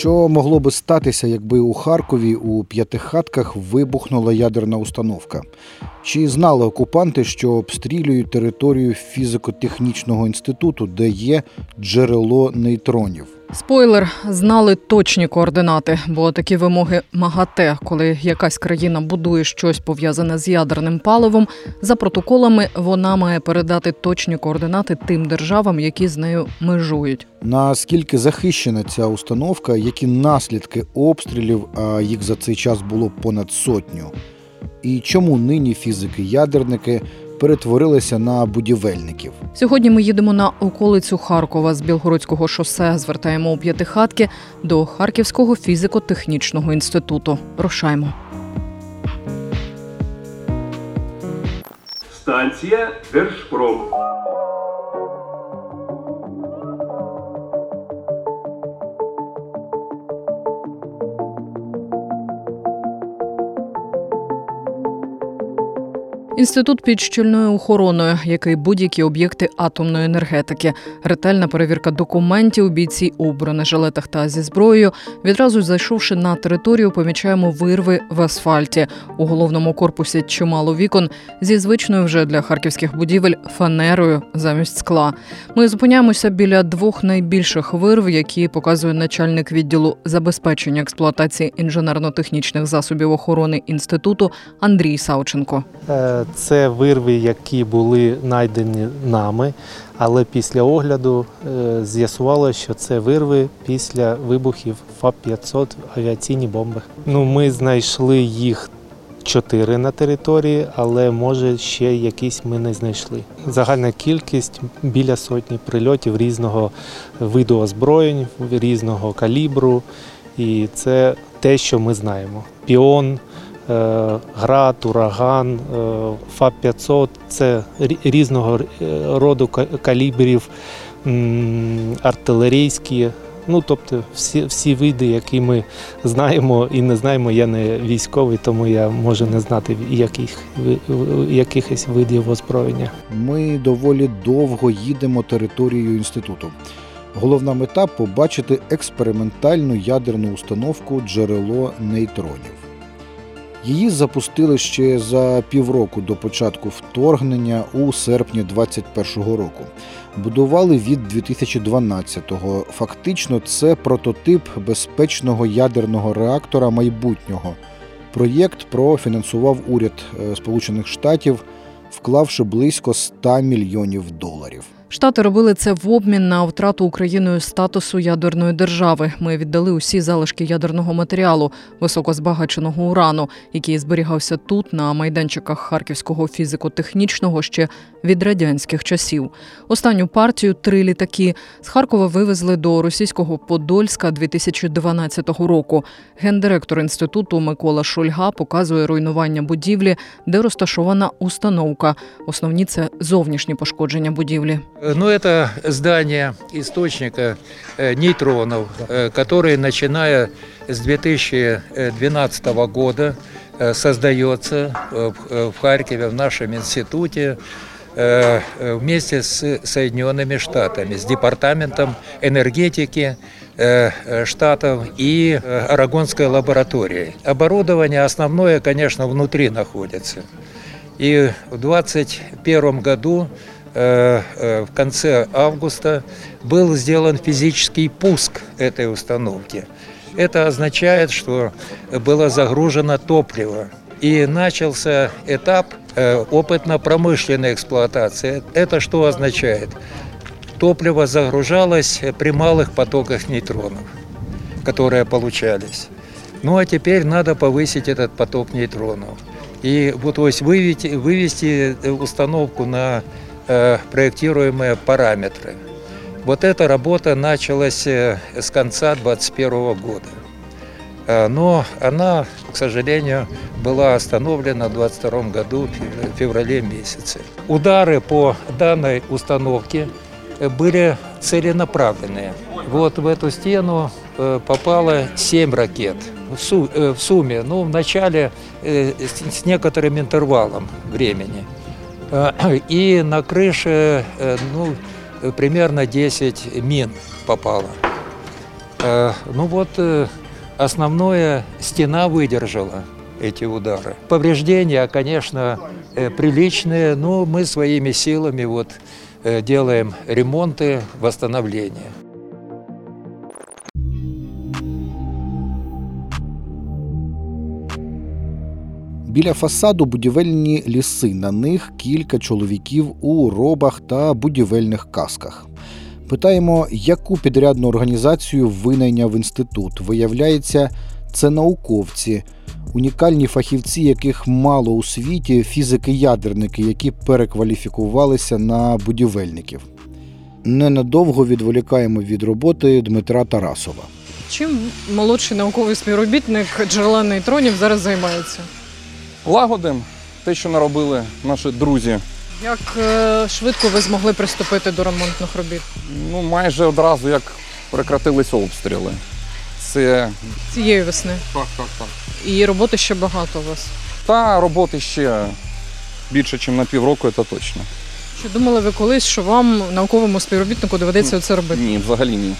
Що могло би статися, якби у Харкові у п'ятихатках вибухнула ядерна установка? Чи знали окупанти, що обстрілюють територію фізико-технічного інституту, де є джерело нейтронів? Спойлер, знали точні координати, бо такі вимоги МАГАТЕ, коли якась країна будує щось пов'язане з ядерним паливом, за протоколами вона має передати точні координати тим державам, які з нею межують. Наскільки захищена ця установка, які наслідки обстрілів, а їх за цей час було понад сотню? І чому нині фізики-ядерники перетворилися на будівельників? Сьогодні ми їдемо на околицю Харкова з Білгородського шосе. Звертаємо у п'ятихатки до Харківського фізико-технічного інституту. Рушаймо. Станція Держпром. Інститут під щільною охороною, який будь-які об'єкти атомної енергетики, ретельна перевірка документів, бійці у бронежилетах та зі зброєю. Відразу зайшовши на територію, помічаємо вирви в асфальті. У головному корпусі чимало вікон зі звичною вже для харківських будівель фанерою замість скла. Ми зупиняємося біля двох найбільших вирв, які показує начальник відділу забезпечення експлуатації інженерно-технічних засобів охорони інституту Андрій Савченко. Це вирви, які були знайдені нами, але після огляду е, з'ясувалося, що це вирви після вибухів ФАП-500 авіаційні бомби. Ну, ми знайшли їх чотири на території, але може ще якісь ми не знайшли. Загальна кількість біля сотні прильотів різного виду озброєнь, різного калібру. І це те, що ми знаємо. Піон, град, ураган, е, ФАП-500 це різного е, роду ка- калібрів, артилерійські. Ну, тобто всі, всі види, які ми знаємо і не знаємо, я не військовий, тому я можу не знати яких, якихось видів озброєння. Ми доволі довго їдемо територією інституту. Головна мета побачити експериментальну ядерну установку джерело нейтронів. Її запустили ще за півроку до початку вторгнення у серпні 2021 року. Будували від 2012-го. Фактично, це прототип безпечного ядерного реактора майбутнього. Проєкт профінансував уряд е, Сполучених Штатів, вклавши близько 100 мільйонів доларів. Штати робили це в обмін на втрату Україною статусу ядерної держави. Ми віддали усі залишки ядерного матеріалу, високозбагаченого урану, який зберігався тут, на майданчиках Харківського фізико-технічного ще від радянських часів. Останню партію три літаки з Харкова вивезли до російського Подольська 2012 року. Гендиректор інституту Микола Шульга показує руйнування будівлі, де розташована установка. Основні це зовнішні пошкодження будівлі. Ну, это здание источника э, нейтронов, э, которые, начиная с 2012 года, э, создается э, в- э, Харькове, в нашем институте, э, э, вместе с Соединенными Штатами, с Департаментом энергетики э, э, Штатов и э, Арагонской лабораторией. Оборудование основное, конечно, внутри находится. И в 2021 году, э, э, в конце августа, был сделан физический пуск этой установки. Это означает, что было загружено топливо. И начался этап э, опытно-промышленной эксплуатации. Это что означает? Топливо загружалось при малых потоках нейтронов, которые получались. Ну а теперь надо повысить этот поток нейтронов. И вот то есть вывести, вывести э, установку на э, проектируемые параметры. Вот эта работа началась э, с конца 2021 года. Э, Но она, к сожалению, была остановлена в 2022 году в феврале месяце. Удары по данной установке были целенаправленные. Вот в эту стену попало 7 ракет в, су- в сумме, ну, в начале с некоторым интервалом времени. Э, И на крыше, э, ну, примерно 10 мин попало. Э, Ну вот, основное, стена выдержала эти удары. Повреждения, конечно, приличные, но мы своими силами вот делаем ремонты, восстановления. Біля фасаду будівельні ліси. На них кілька чоловіків у робах та будівельних касках. Питаємо, яку підрядну організацію винайняв інститут. Виявляється, це науковці, унікальні фахівці, яких мало у світі, фізики-ядерники, які перекваліфікувалися на будівельників. Ненадовго відволікаємо від роботи Дмитра Тарасова. Чим молодший науковий співробітник джерела нейтронів зараз займається? Лагодимо те, що наробили наші друзі. Як е, швидко ви змогли приступити до ремонтних робіт? Ну, майже одразу як прекратилися обстріли. Це Цієї весни. так, так, так. І роботи ще багато у вас. Та роботи ще більше, ніж на півроку, це точно. Чи думали ви колись, що вам, науковому співробітнику, доведеться це робити? Ні, взагалі ні.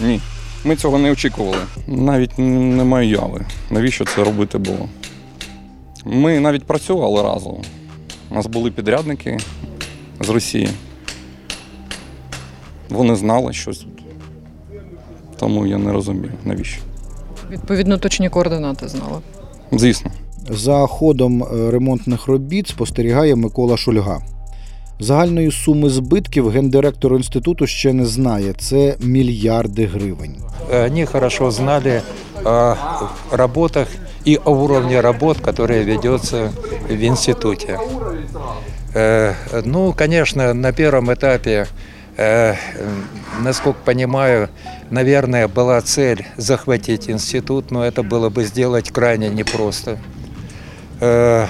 Ні. Ми цього не очікували. Навіть немає яви. Навіщо це робити було? Ми навіть працювали разом. У нас були підрядники з Росії. Вони знали щось тут. Тому я не розумію, навіщо. Відповідно, точні координати знали. Звісно. За ходом е, ремонтних робіт спостерігає Микола Шульга. Загальної суми збитків гендиректор інституту ще не знає. Це мільярди гривень. Они хорошо знали о работах и о уровне работ, которые ведется в институте. Э, Ну, конечно, на первом этапе, э, насколько понимаю, наверное, была цель захватить институт, но это было бы сделать крайне непросто. Э,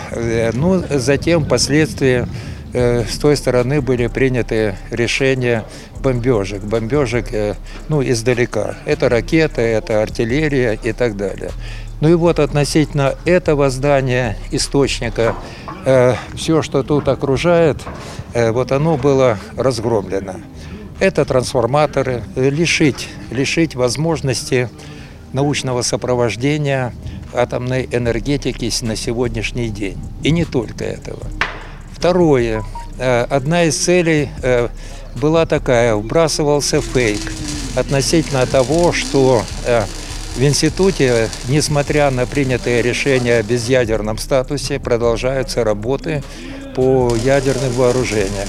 Ну, затем, впоследствии, с той стороны были приняты решения бомбежек. Бомбежек, э, ну, издалека. Это ракеты, это артиллерия и так далее. Ну и вот относительно этого здания, источника, все, что тут окружает, э, вот оно было разгромлено. Это трансформаторы, э, лишить, лишить возможности научного сопровождения атомной энергетики на сегодняшний день. И не только этого. Второе. Э, Одна из целей э, была такая, вбрасывался фейк относительно того, что э, в институте, несмотря на принятые решения о безъядерном статусе, продолжаются работы по ядерным вооружениям.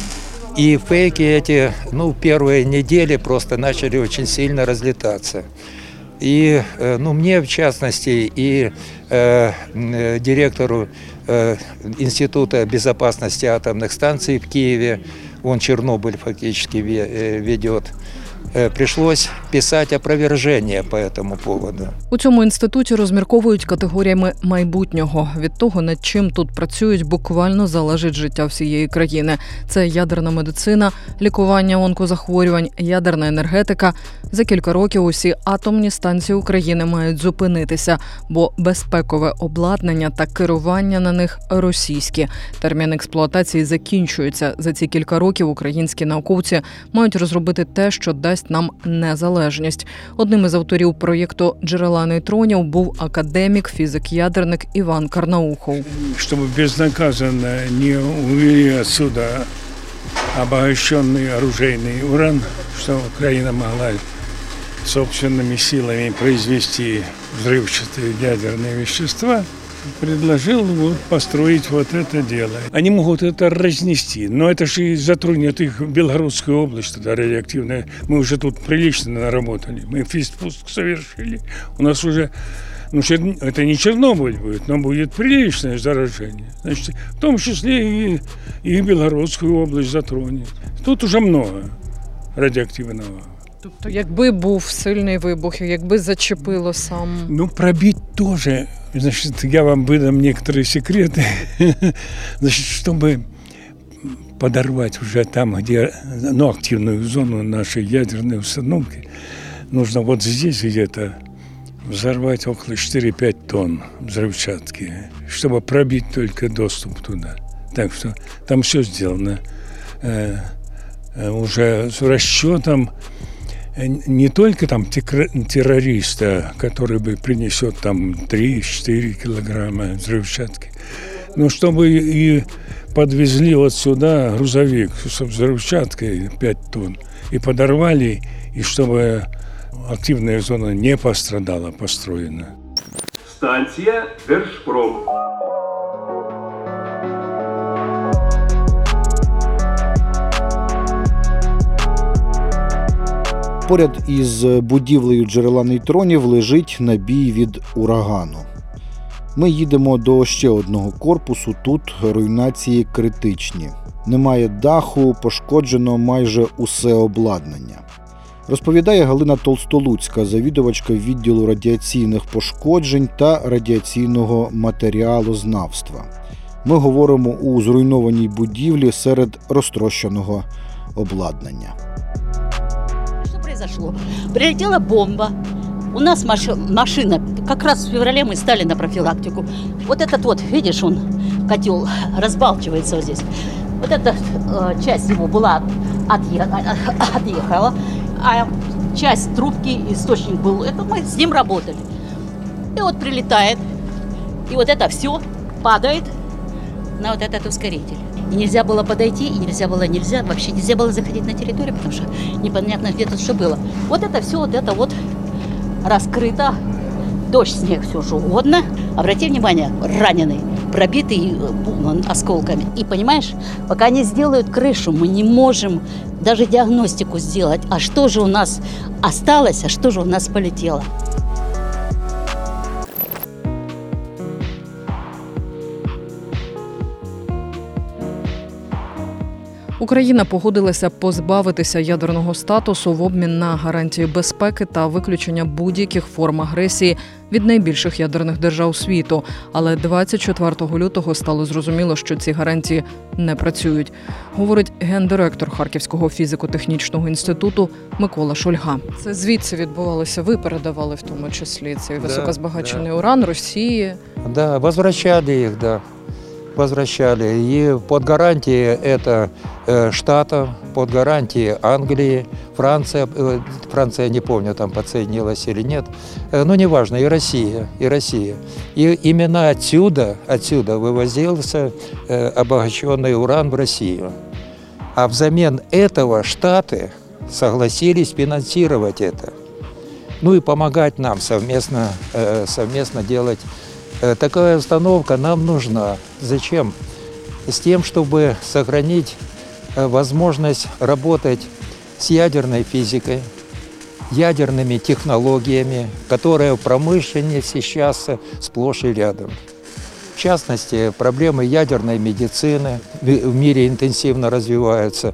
И фейки эти, ну, первые недели просто начали очень сильно разлетаться. И, э, ну, мне в частности, и э, э, директору э, Института безопасности атомных станций в Киеве, он Чернобыль фактически ве- э, ведет, э, пришлось писать опровержение по этому поводу. У цьому інституті розмірковують категоріями майбутнього. Від того, над чим тут працюють, буквально залежить життя всієї країни. Це ядерна медицина, лікування онкозахворювань, ядерна енергетика. За кілька років усі атомні станції України мають зупинитися, бо безпекове обладнання та керування на них російські. Термін експлуатації закінчується. За ці кілька років українські науковці мають розробити те, що дасть нам незалежність. Одним із авторів проєкту Джерела нейтронів був академік, фізик-ядерник Іван Карнаухов. чтобы безнаказанно не увели отсюда обогащенный оружейный уран, что Украина могла собственными силами произвести взрывчатые ядерные вещества, предложил вот построить вот это дело. Они могут это разнести, но это же и затронет их Белгородскую область, тогда радиоактивная. Мы уже тут прилично наработали. Мы физпуск совершили. У нас уже ну, это не Чернобыль будет, но будет приличное заражение. Значит, в том числе и, и Белгородскую область затронет. Тут уже много радиоактивного. Тобто, якби був сильний вибух, якби зачепило сам. Ну, пробить тоже, значит, я вам выдам некоторые секреты, значит, чтобы подорвать уже там, где, ну, активную зону нашей ядерной установки, нужно вот здесь где-то взорвать около 4-5 тонн взрывчатки, чтобы пробить только доступ туда. Так что там все сделано. Э, э, уже с расчетом не только там террориста, который бы принесет там 3-4 килограмма взрывчатки, но чтобы и подвезли вот сюда грузовик с взрывчаткой 5 тонн и подорвали, и чтобы активная зона не пострадала, построена. Станція Держпром. Поряд із будівлею джерела нейтронів лежить набій від урагану. Ми їдемо до ще одного корпусу. Тут руйнації критичні. Немає даху, пошкоджено майже усе обладнання. Розповідає Галина Толстолуцька, завідувачка відділу радіаційних пошкоджень та радіаційного матеріалознавства. Ми говоримо у зруйнованій будівлі серед розтрощеного обладнання. Произошло? Прилетела бомба. У нас маш- машина, как раз в феврале мы стали на профилактику. Вот этот вот, видишь, он, котел, разбалчивается вот здесь. Вот эта э, часть его была отъе- отъехала, а часть трубки, источник был, это мы с ним работали. И вот прилетает, и вот это все падает на вот этот ускоритель. И нельзя было подойти, и нельзя было нельзя, вообще нельзя было заходить на территорию, потому что непонятно где тут что было. Вот это все, вот это вот раскрыто. Дождь, снег, все что угодно. Обрати внимание, раненый, пробитый э, бу- осколками. И понимаешь, пока не сделают крышу, мы не можем даже диагностику сделать. А что же у нас осталось, а что же у нас полетело? Україна погодилася позбавитися ядерного статусу в обмін на гарантії безпеки та виключення будь-яких форм агресії від найбільших ядерних держав світу. Але 24 лютого стало зрозуміло, що ці гарантії не працюють, говорить гендиректор Харківського фізико-технічного інституту Микола Шульга. Це звідси відбувалося. Ви передавали в тому числі цей високозбагачений да. уран Росії. Да, возвращали их, да. Возвращали. И под гарантией это э, Штатов, под гарантией Англии, Франция, э, Франция, не помню, там подсоединилась или нет, Э, но неважно, и Россия, и Россия. И именно отсюда, отсюда вывозился э, обогащенный уран в Россию. А взамен этого Штаты согласились финансировать это. Ну и помогать нам совместно, э, совместно делать. Э, Такая установка нам нужна. Зачем? С тем, чтобы сохранить э, возможность работать с ядерной физикой, ядерными технологиями, которые в промышленности сейчас э, сплошь и рядом. В частности, проблемы ядерной медицины в мире интенсивно развиваются.